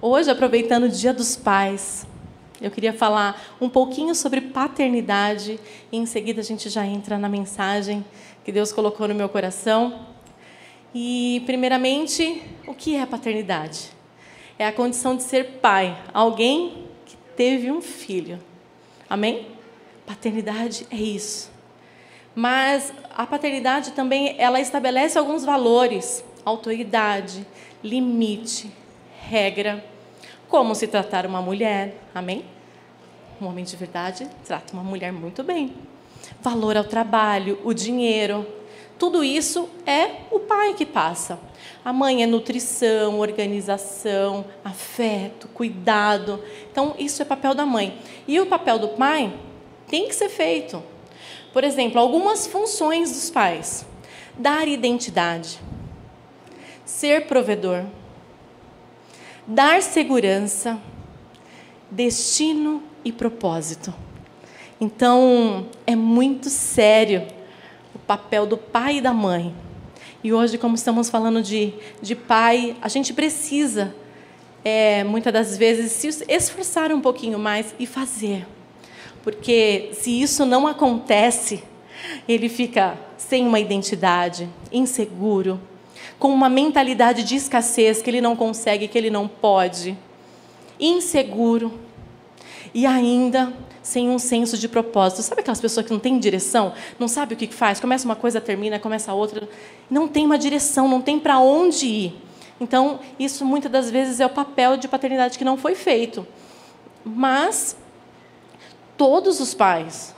Hoje, aproveitando o Dia dos Pais, eu queria falar um pouquinho sobre paternidade e em seguida a gente já entra na mensagem que Deus colocou no meu coração. E, primeiramente, o que é paternidade? É a condição de ser pai, alguém que teve um filho. Amém? Paternidade é isso. Mas a paternidade também ela estabelece alguns valores, autoridade, limite, regra, como se tratar uma mulher, amém? Um homem de verdade trata uma mulher muito bem. Valor ao trabalho, o dinheiro, tudo isso é o pai que passa. A mãe é nutrição, organização, afeto, cuidado. Então, isso é papel da mãe. E o papel do pai tem que ser feito. Por exemplo, algumas funções dos pais: dar identidade, ser provedor, dar segurança, destino e propósito. Então, é muito sério o papel do pai e da mãe. E hoje, como estamos falando de, de pai, a gente precisa, é, muitas das vezes, se esforçar um pouquinho mais e fazer. Porque se isso não acontece, ele fica sem uma identidade, inseguro, com uma mentalidade de escassez que ele não consegue, que ele não pode, inseguro e ainda sem um senso de propósito. Sabe aquelas pessoas que não têm direção, não sabe o que faz, começa uma coisa, termina, começa outra, não tem uma direção, não tem para onde ir. Então, isso muitas das vezes é o papel de paternidade que não foi feito. Mas todos os pais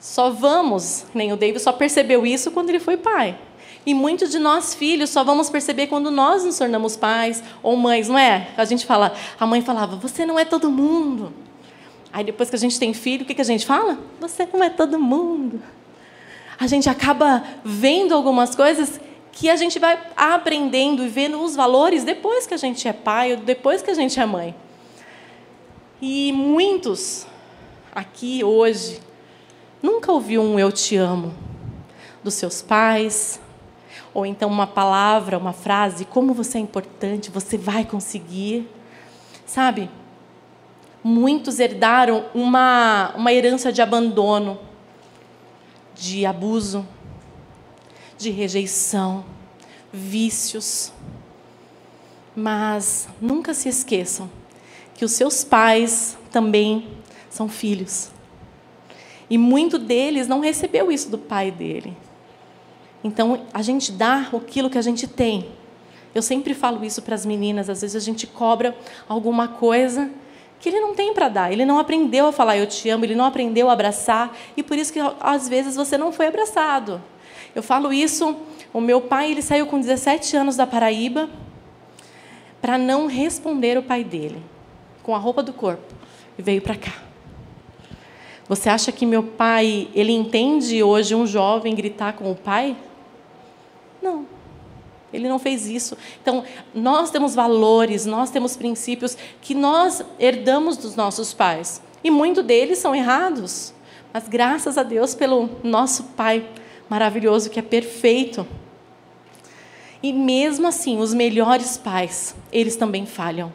só vamos, nem o David só percebeu isso quando ele foi pai. E muitos de nós filhos só vamos perceber quando nós nos tornamos pais ou mães, não é? A gente fala, a mãe falava, você não é todo mundo. Aí depois que a gente tem filho, o que, a gente fala? Você não é todo mundo. A gente acaba vendo algumas coisas que a gente vai aprendendo e vendo os valores depois que a gente é pai ou depois que a gente é mãe. E muitos aqui hoje nunca ouviu um eu te amo dos seus pais, ou então uma palavra, uma frase, como você é importante, você vai conseguir. Sabe? Muitos herdaram uma, uma herança de abandono, de abuso, de rejeição, vícios. Mas nunca se esqueçam que os seus pais também são filhos. E muito deles não recebeu isso do pai dele. Então, a gente dá aquilo que a gente tem. Eu sempre falo isso para as meninas, às vezes a gente cobra alguma coisa que ele não tem para dar. Ele não aprendeu a falar eu te amo, ele não aprendeu a abraçar, e por isso que às vezes você não foi abraçado. Eu falo isso, o meu pai, ele saiu com 17 anos da Paraíba para não responder o pai dele com a roupa do corpo e veio para cá. Você acha que meu pai, ele entende hoje um jovem gritar com o pai? Não. Ele não fez isso. Então, nós temos valores, nós temos princípios que nós herdamos dos nossos pais. E muitos deles são errados. Mas graças a Deus pelo nosso Pai maravilhoso, que é perfeito. E mesmo assim, os melhores pais, eles também falham.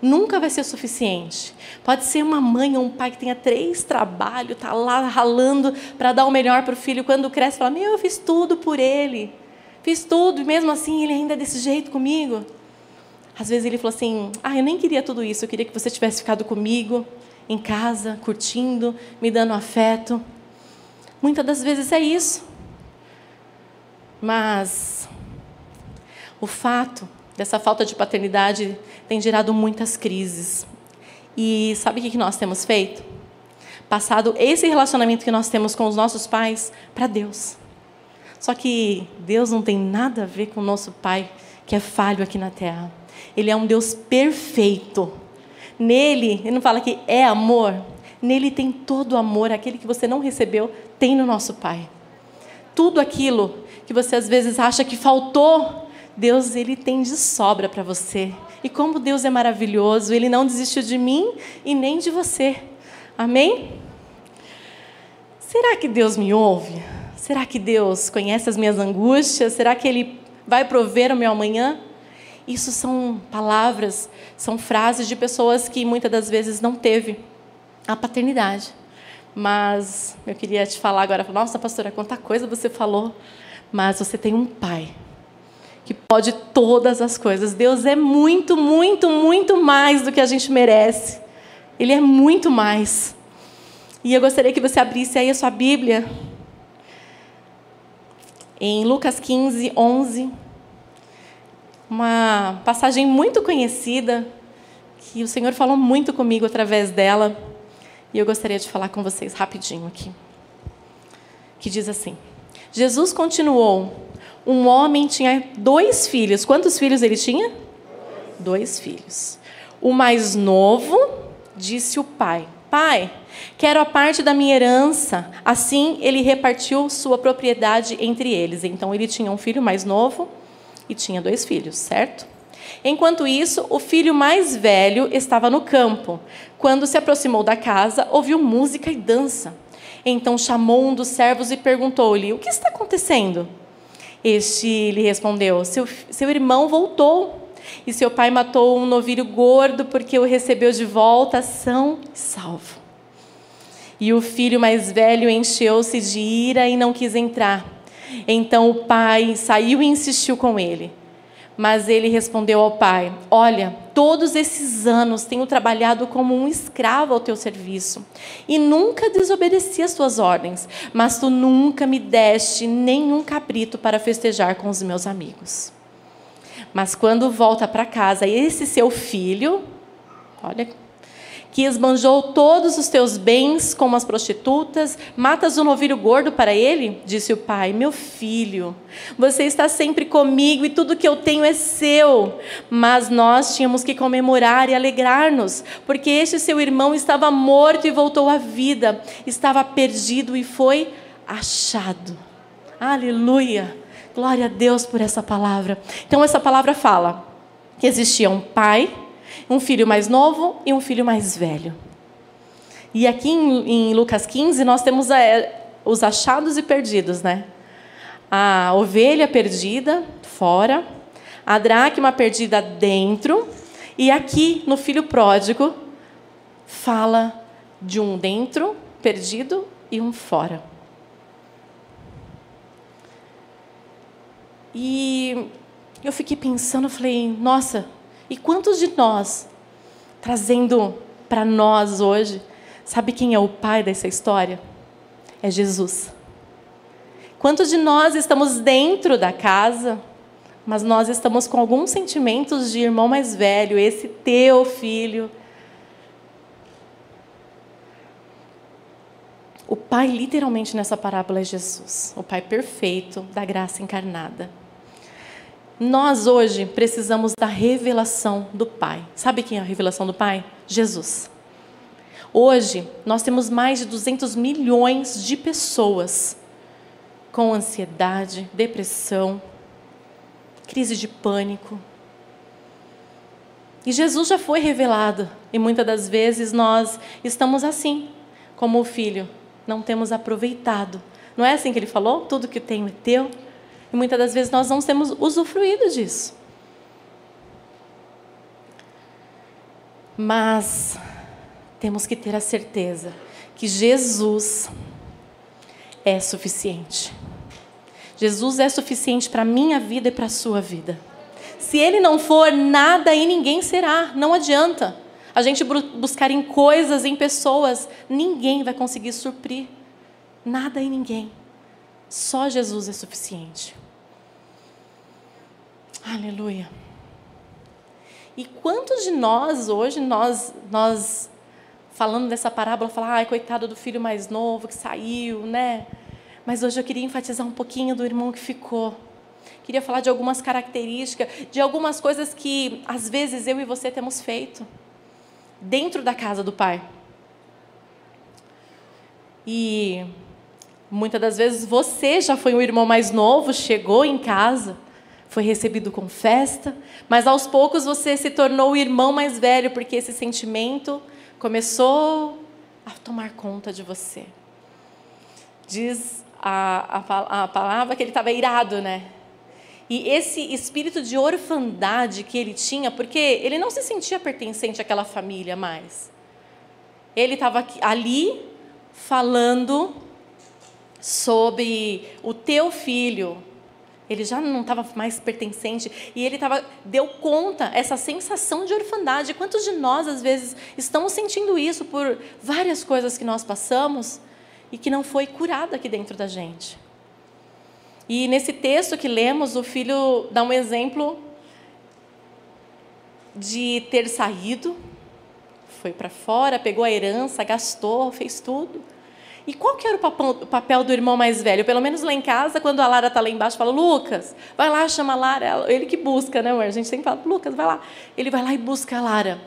Nunca vai ser suficiente. Pode ser uma mãe ou um pai que tenha três trabalhos, está lá ralando para dar o melhor para o filho. Quando cresce, fala: Meu, eu fiz tudo por ele. Fiz tudo e mesmo assim ele ainda é desse jeito comigo. Às vezes ele falou assim: Ah, eu nem queria tudo isso, eu queria que você tivesse ficado comigo, em casa, curtindo, me dando afeto. Muitas das vezes é isso. Mas o fato dessa falta de paternidade tem gerado muitas crises. E sabe o que nós temos feito? Passado esse relacionamento que nós temos com os nossos pais para Deus. Só que Deus não tem nada a ver com o nosso Pai, que é falho aqui na terra. Ele é um Deus perfeito. Nele, ele não fala que é amor, nele tem todo o amor, aquele que você não recebeu, tem no nosso Pai. Tudo aquilo que você às vezes acha que faltou, Deus ele tem de sobra para você. E como Deus é maravilhoso, ele não desistiu de mim e nem de você. Amém? Será que Deus me ouve? Será que Deus conhece as minhas angústias? Será que Ele vai prover o meu amanhã? Isso são palavras, são frases de pessoas que muitas das vezes não teve a paternidade. Mas eu queria te falar agora, nossa pastora, quanta coisa você falou. Mas você tem um pai que pode todas as coisas. Deus é muito, muito, muito mais do que a gente merece. Ele é muito mais. E eu gostaria que você abrisse aí a sua Bíblia em Lucas 15, 11. Uma passagem muito conhecida, que o Senhor falou muito comigo através dela. E eu gostaria de falar com vocês rapidinho aqui. Que diz assim: Jesus continuou. Um homem tinha dois filhos. Quantos filhos ele tinha? Dois filhos. O mais novo disse o pai: Pai, quero a parte da minha herança. Assim ele repartiu sua propriedade entre eles. Então ele tinha um filho mais novo e tinha dois filhos, certo? Enquanto isso, o filho mais velho estava no campo. Quando se aproximou da casa, ouviu música e dança. Então chamou um dos servos e perguntou-lhe: O que está acontecendo? Este lhe respondeu: Seu, seu irmão voltou. E seu pai matou um novilho gordo porque o recebeu de volta são e salvo. E o filho mais velho encheu-se de ira e não quis entrar. Então o pai saiu e insistiu com ele. Mas ele respondeu ao pai: Olha, todos esses anos tenho trabalhado como um escravo ao teu serviço e nunca desobedeci às tuas ordens, mas tu nunca me deste nenhum cabrito para festejar com os meus amigos. Mas quando volta para casa, esse seu filho, olha que esbanjou todos os teus bens como as prostitutas, matas um novilho gordo para ele? Disse o pai: Meu filho, você está sempre comigo e tudo que eu tenho é seu. Mas nós tínhamos que comemorar e alegrar-nos, porque este seu irmão estava morto e voltou à vida, estava perdido e foi achado. Aleluia! Glória a Deus por essa palavra. Então, essa palavra fala que existia um pai um filho mais novo e um filho mais velho. E aqui em, em Lucas 15 nós temos a, os achados e perdidos, né? A ovelha perdida fora, a dracma perdida dentro, e aqui no filho pródigo fala de um dentro perdido e um fora. E eu fiquei pensando, falei, nossa, e quantos de nós, trazendo para nós hoje, sabe quem é o pai dessa história? É Jesus. Quantos de nós estamos dentro da casa, mas nós estamos com alguns sentimentos de irmão mais velho, esse teu filho. O pai, literalmente, nessa parábola é Jesus, o pai perfeito da graça encarnada. Nós hoje precisamos da revelação do Pai. Sabe quem é a revelação do Pai? Jesus. Hoje, nós temos mais de 200 milhões de pessoas com ansiedade, depressão, crise de pânico. E Jesus já foi revelado, e muitas das vezes nós estamos assim, como o filho, não temos aproveitado. Não é assim que ele falou? Tudo que tenho é teu. E muitas das vezes nós não temos usufruído disso. Mas temos que ter a certeza que Jesus é suficiente. Jesus é suficiente para a minha vida e para a sua vida. Se Ele não for, nada e ninguém será. Não adianta. A gente buscar em coisas, em pessoas, ninguém vai conseguir suprir. Nada e ninguém. Só Jesus é suficiente. Aleluia. E quantos de nós hoje, nós, nós falando dessa parábola, falar, ai, coitado do filho mais novo que saiu, né? Mas hoje eu queria enfatizar um pouquinho do irmão que ficou. Queria falar de algumas características, de algumas coisas que às vezes eu e você temos feito dentro da casa do Pai. E muitas das vezes você já foi um irmão mais novo, chegou em casa foi recebido com festa, mas aos poucos você se tornou o irmão mais velho, porque esse sentimento começou a tomar conta de você. Diz a, a, a palavra que ele estava irado, né? E esse espírito de orfandade que ele tinha, porque ele não se sentia pertencente àquela família mais. Ele estava ali falando sobre o teu filho. Ele já não estava mais pertencente e ele tava, deu conta essa sensação de orfandade. Quantos de nós às vezes estamos sentindo isso por várias coisas que nós passamos e que não foi curada aqui dentro da gente? E nesse texto que lemos, o filho dá um exemplo de ter saído, foi para fora, pegou a herança, gastou, fez tudo. E qual que era o papel do irmão mais velho? Pelo menos lá em casa, quando a Lara está lá embaixo, fala, Lucas, vai lá, chama a Lara. Ele que busca, né, amor? A gente sempre fala, Lucas, vai lá. Ele vai lá e busca a Lara.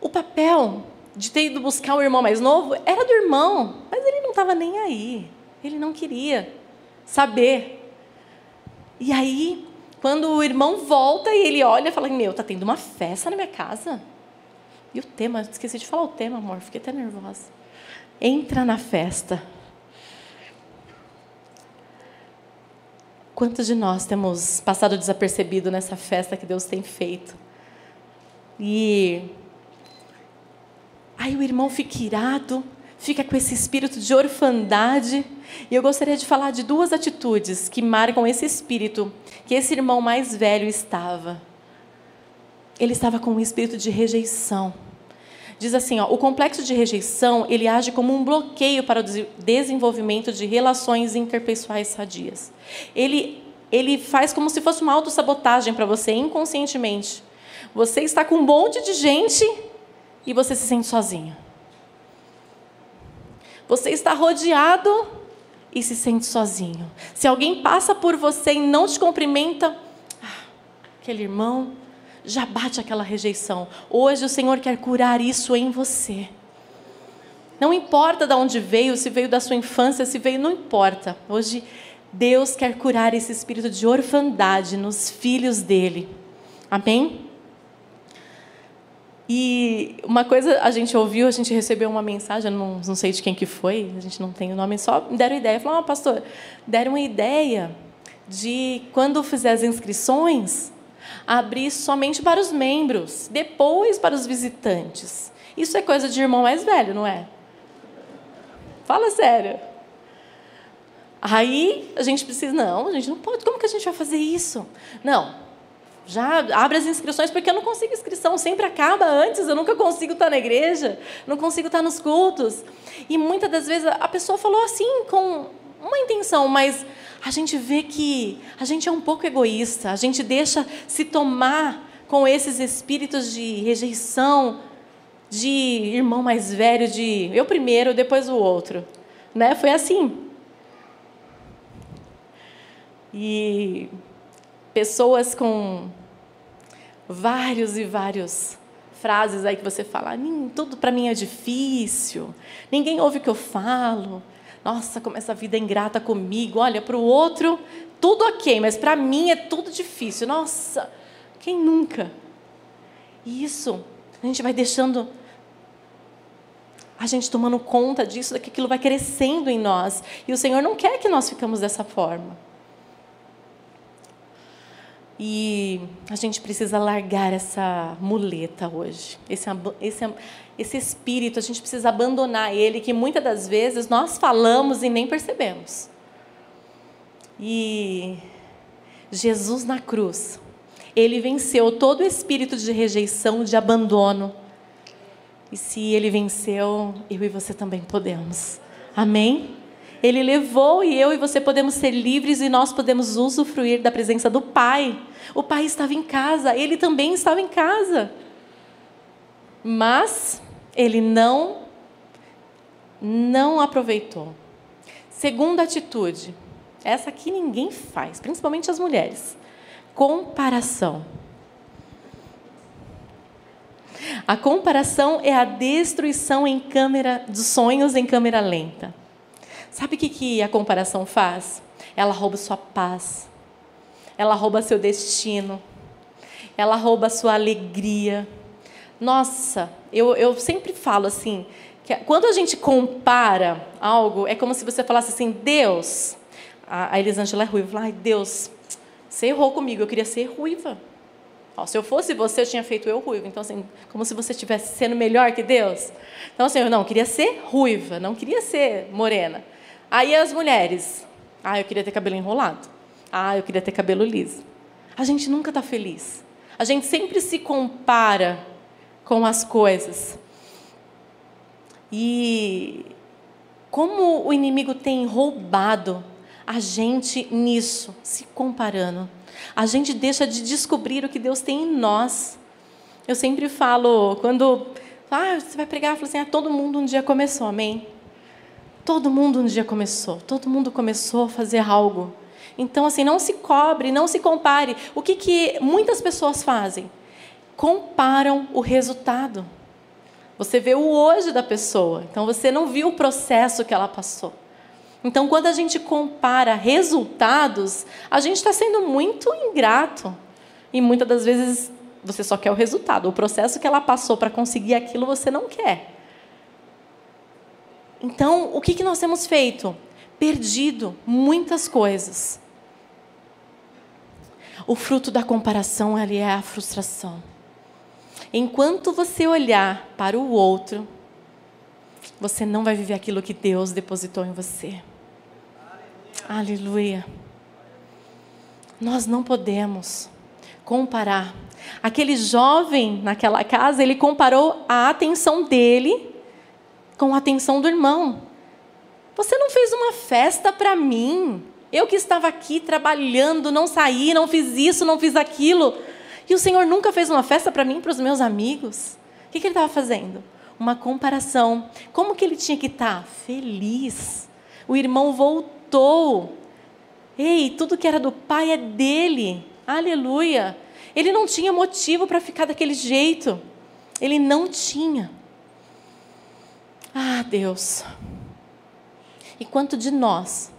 O papel de ter ido buscar o irmão mais novo era do irmão, mas ele não estava nem aí. Ele não queria saber. E aí, quando o irmão volta e ele olha, fala, meu, tá tendo uma festa na minha casa. E o tema, esqueci de falar o tema, amor, fiquei até nervosa entra na festa. Quantos de nós temos passado desapercebido nessa festa que Deus tem feito? E aí o irmão fica irado, fica com esse espírito de orfandade. E eu gostaria de falar de duas atitudes que marcam esse espírito que esse irmão mais velho estava. Ele estava com um espírito de rejeição. Diz assim, ó, o complexo de rejeição, ele age como um bloqueio para o desenvolvimento de relações interpessoais sadias. Ele ele faz como se fosse uma autossabotagem para você inconscientemente. Você está com um monte de gente e você se sente sozinho. Você está rodeado e se sente sozinho. Se alguém passa por você e não te cumprimenta, ah, aquele irmão, já bate aquela rejeição. Hoje o Senhor quer curar isso em você. Não importa de onde veio, se veio da sua infância, se veio, não importa. Hoje Deus quer curar esse espírito de orfandade nos filhos dele. Amém? E uma coisa a gente ouviu, a gente recebeu uma mensagem, não, não sei de quem que foi, a gente não tem o nome, só deram ideia. Falaram, oh, pastor, deram uma ideia de quando fizer as inscrições, abrir somente para os membros, depois para os visitantes. Isso é coisa de irmão mais velho, não é? Fala sério. Aí a gente precisa, não, a gente não pode, como que a gente vai fazer isso? Não, já abre as inscrições, porque eu não consigo inscrição, sempre acaba antes, eu nunca consigo estar na igreja, não consigo estar nos cultos. E muitas das vezes a pessoa falou assim, com uma intenção, mas a gente vê que a gente é um pouco egoísta, a gente deixa se tomar com esses espíritos de rejeição, de irmão mais velho, de eu primeiro, depois o outro. Né? Foi assim. E pessoas com vários e vários frases aí que você fala, tudo para mim é difícil, ninguém ouve o que eu falo, nossa, como essa vida é ingrata comigo. Olha, para o outro, tudo ok, mas para mim é tudo difícil. Nossa, quem nunca? E isso, a gente vai deixando a gente tomando conta disso, que aquilo vai crescendo em nós. E o Senhor não quer que nós ficamos dessa forma. E a gente precisa largar essa muleta hoje, esse, esse, esse espírito, a gente precisa abandonar ele, que muitas das vezes nós falamos e nem percebemos. E Jesus na cruz, ele venceu todo o espírito de rejeição, de abandono. E se ele venceu, eu e você também podemos. Amém? Ele levou e eu e você podemos ser livres e nós podemos usufruir da presença do Pai. O Pai estava em casa, ele também estava em casa. Mas ele não não aproveitou. Segunda atitude, essa aqui ninguém faz, principalmente as mulheres. Comparação. A comparação é a destruição em câmera dos sonhos em câmera lenta. Sabe o que, que a comparação faz? Ela rouba sua paz, ela rouba seu destino, ela rouba sua alegria. Nossa, eu, eu sempre falo assim, que quando a gente compara algo, é como se você falasse assim, Deus, a, a Elisângela é ruiva, ai Deus, Você errou comigo, eu queria ser ruiva. Ó, se eu fosse você, eu tinha feito eu ruiva. Então, assim, como se você estivesse sendo melhor que Deus. Então, assim, eu não, queria ser ruiva, não queria ser morena. Aí as mulheres, ah, eu queria ter cabelo enrolado. Ah, eu queria ter cabelo liso. A gente nunca está feliz. A gente sempre se compara com as coisas. E como o inimigo tem roubado a gente nisso, se comparando. A gente deixa de descobrir o que Deus tem em nós. Eu sempre falo, quando ah, você vai pregar, eu falo assim, ah, todo mundo um dia começou, amém? Todo mundo um dia começou, todo mundo começou a fazer algo. Então, assim, não se cobre, não se compare. O que, que muitas pessoas fazem? Comparam o resultado. Você vê o hoje da pessoa, então você não viu o processo que ela passou. Então, quando a gente compara resultados, a gente está sendo muito ingrato. E muitas das vezes você só quer o resultado. O processo que ela passou para conseguir aquilo você não quer. Então, o que, que nós temos feito? Perdido muitas coisas. O fruto da comparação ali é a frustração. Enquanto você olhar para o outro, você não vai viver aquilo que Deus depositou em você. Aleluia. Nós não podemos comparar. Aquele jovem naquela casa, ele comparou a atenção dele com a atenção do irmão. Você não fez uma festa para mim. Eu que estava aqui trabalhando, não saí, não fiz isso, não fiz aquilo. E o Senhor nunca fez uma festa para mim, para os meus amigos. O que, que ele estava fazendo? Uma comparação. Como que ele tinha que estar? Tá? Feliz. O irmão voltou. Ei, tudo que era do pai é dele. Aleluia. Ele não tinha motivo para ficar daquele jeito. Ele não tinha. Ah, Deus. E quanto de nós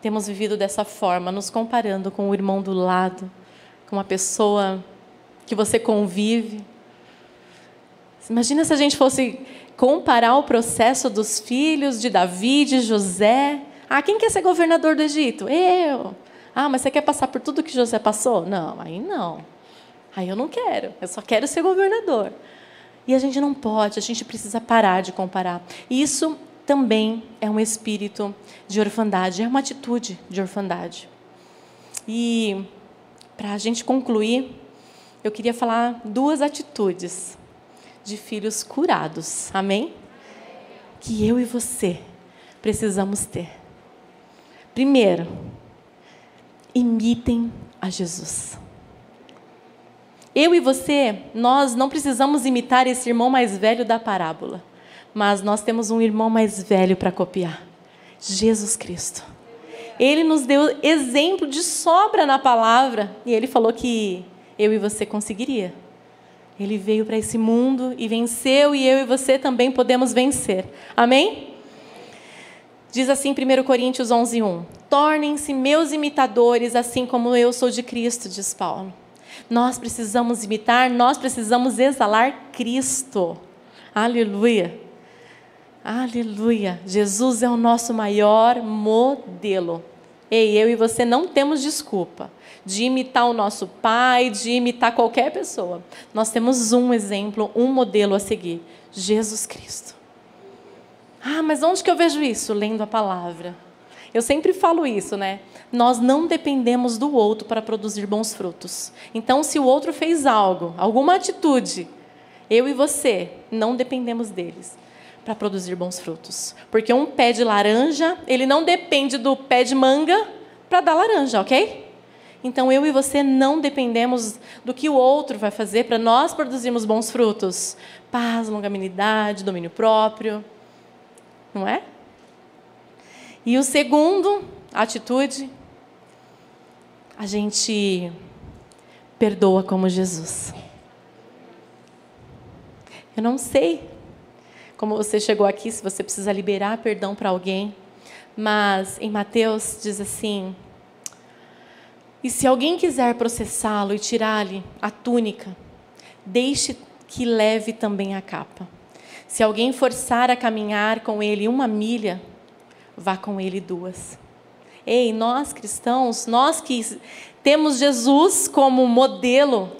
temos vivido dessa forma, nos comparando com o irmão do lado, com uma pessoa que você convive. Imagina se a gente fosse comparar o processo dos filhos de Davi, de José. Ah, quem quer ser governador do Egito? Eu. Ah, mas você quer passar por tudo que José passou? Não, aí não. Aí eu não quero. Eu só quero ser governador. E a gente não pode, a gente precisa parar de comparar. Isso também é um espírito de orfandade, é uma atitude de orfandade. E para a gente concluir, eu queria falar duas atitudes de filhos curados. Amém? Que eu e você precisamos ter. Primeiro, imitem a Jesus. Eu e você, nós não precisamos imitar esse irmão mais velho da parábola, mas nós temos um irmão mais velho para copiar: Jesus Cristo. Ele nos deu exemplo de sobra na palavra e ele falou que eu e você conseguiria. Ele veio para esse mundo e venceu, e eu e você também podemos vencer. Amém? Diz assim 1 Coríntios 11, 1. Tornem-se meus imitadores, assim como eu sou de Cristo, diz Paulo. Nós precisamos imitar, nós precisamos exalar Cristo. Aleluia. Aleluia. Jesus é o nosso maior modelo. Ei, eu e você não temos desculpa de imitar o nosso pai, de imitar qualquer pessoa. Nós temos um exemplo, um modelo a seguir: Jesus Cristo. Ah, mas onde que eu vejo isso? Lendo a palavra. Eu sempre falo isso, né? Nós não dependemos do outro para produzir bons frutos. Então, se o outro fez algo, alguma atitude, eu e você não dependemos deles para produzir bons frutos. Porque um pé de laranja, ele não depende do pé de manga para dar laranja, ok? Então eu e você não dependemos do que o outro vai fazer para nós produzirmos bons frutos. Paz, longanimidade, domínio próprio. Não é? E o segundo, atitude, a gente perdoa como Jesus. Eu não sei como você chegou aqui, se você precisa liberar perdão para alguém, mas em Mateus diz assim: e se alguém quiser processá-lo e tirar-lhe a túnica, deixe que leve também a capa. Se alguém forçar a caminhar com ele uma milha, vá com ele duas. Ei, nós cristãos, nós que temos Jesus como modelo,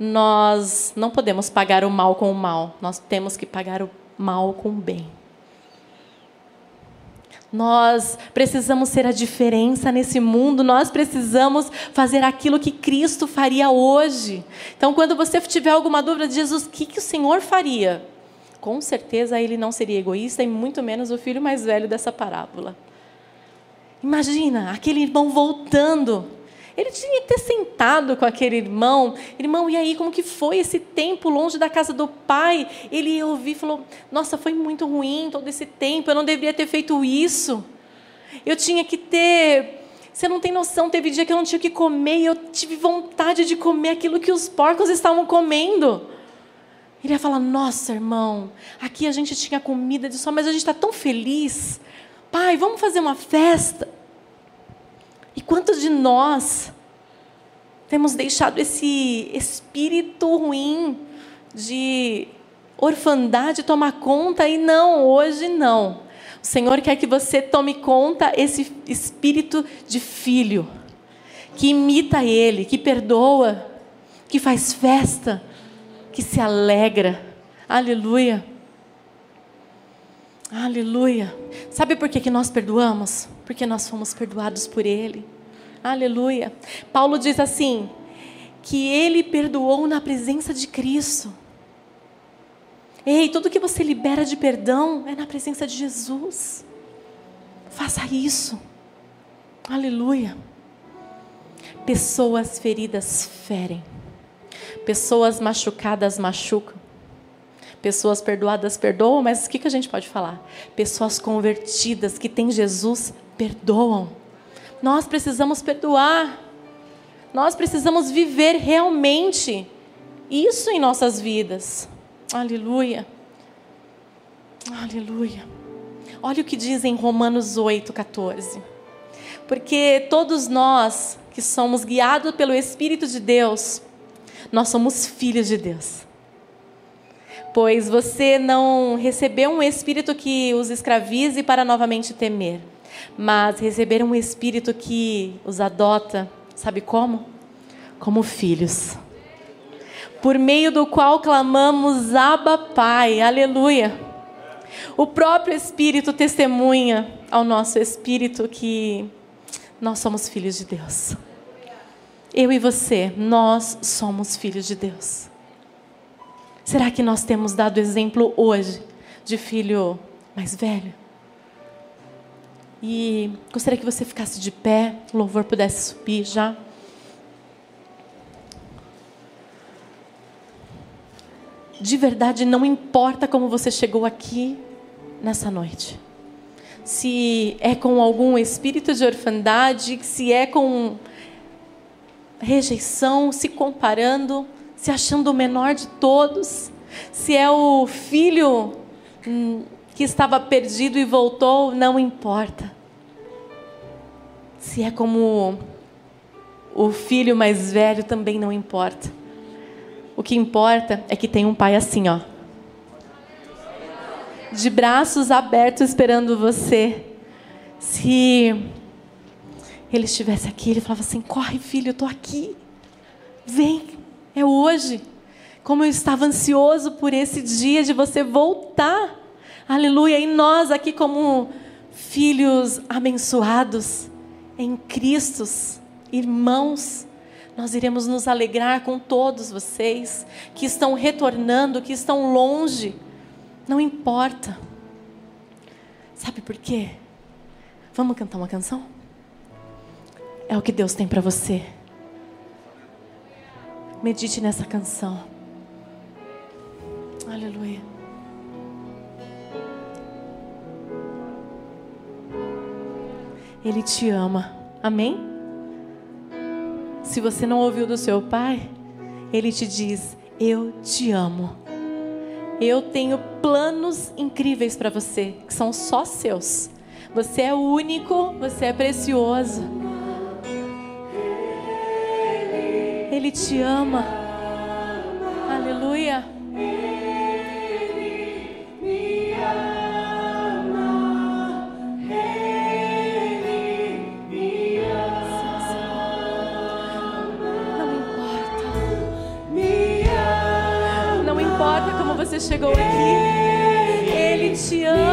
nós não podemos pagar o mal com o mal, nós temos que pagar o mal com bem. Nós precisamos ser a diferença nesse mundo, nós precisamos fazer aquilo que Cristo faria hoje. Então, quando você tiver alguma dúvida de Jesus, o que, que o Senhor faria? Com certeza ele não seria egoísta e muito menos o filho mais velho dessa parábola. Imagina aquele irmão voltando. Ele tinha que ter sentado com aquele irmão. Irmão, e aí, como que foi esse tempo longe da casa do pai? Ele ouviu e falou: Nossa, foi muito ruim todo esse tempo, eu não deveria ter feito isso. Eu tinha que ter. Você não tem noção, teve dia que eu não tinha o que comer e eu tive vontade de comer aquilo que os porcos estavam comendo. Ele ia falar: Nossa, irmão, aqui a gente tinha comida de só, mas a gente está tão feliz. Pai, vamos fazer uma festa. Quantos de nós temos deixado esse espírito ruim de orfandade tomar conta e não, hoje não. O Senhor quer que você tome conta esse espírito de filho que imita ele, que perdoa, que faz festa, que se alegra. Aleluia. Aleluia. Sabe por que, que nós perdoamos? Porque nós fomos perdoados por Ele. Aleluia. Paulo diz assim: que Ele perdoou na presença de Cristo. Ei, tudo que você libera de perdão é na presença de Jesus. Faça isso. Aleluia. Pessoas feridas ferem. Pessoas machucadas machucam. Pessoas perdoadas perdoam, mas o que a gente pode falar? Pessoas convertidas que têm Jesus perdoam. Nós precisamos perdoar. Nós precisamos viver realmente isso em nossas vidas. Aleluia. Aleluia. Olha o que diz em Romanos 8, 14. Porque todos nós que somos guiados pelo Espírito de Deus, nós somos filhos de Deus pois você não recebeu um espírito que os escravize para novamente temer, mas receberam um espírito que os adota, sabe como? Como filhos. Por meio do qual clamamos Abba Pai, aleluia. O próprio Espírito testemunha ao nosso espírito que nós somos filhos de Deus. Eu e você, nós somos filhos de Deus. Será que nós temos dado exemplo hoje de filho mais velho? E gostaria que você ficasse de pé, o louvor pudesse subir já. De verdade, não importa como você chegou aqui nessa noite. Se é com algum espírito de orfandade, se é com rejeição, se comparando, se achando o menor de todos, se é o filho hum, que estava perdido e voltou, não importa. Se é como o filho mais velho, também não importa. O que importa é que tem um pai assim, ó. De braços abertos esperando você. Se ele estivesse aqui, ele falava assim: corre, filho, eu estou aqui. Vem, é hoje. Como eu estava ansioso por esse dia de você voltar. Aleluia. E nós aqui, como filhos abençoados em Cristo, irmãos, nós iremos nos alegrar com todos vocês que estão retornando, que estão longe. Não importa. Sabe por quê? Vamos cantar uma canção? É o que Deus tem para você. Medite nessa canção. Aleluia. Ele te ama. Amém? Se você não ouviu do seu pai, ele te diz: Eu te amo. Eu tenho planos incríveis para você, que são só seus. Você é único, você é precioso. Ele te ama. Você chegou aqui. Ele te ama.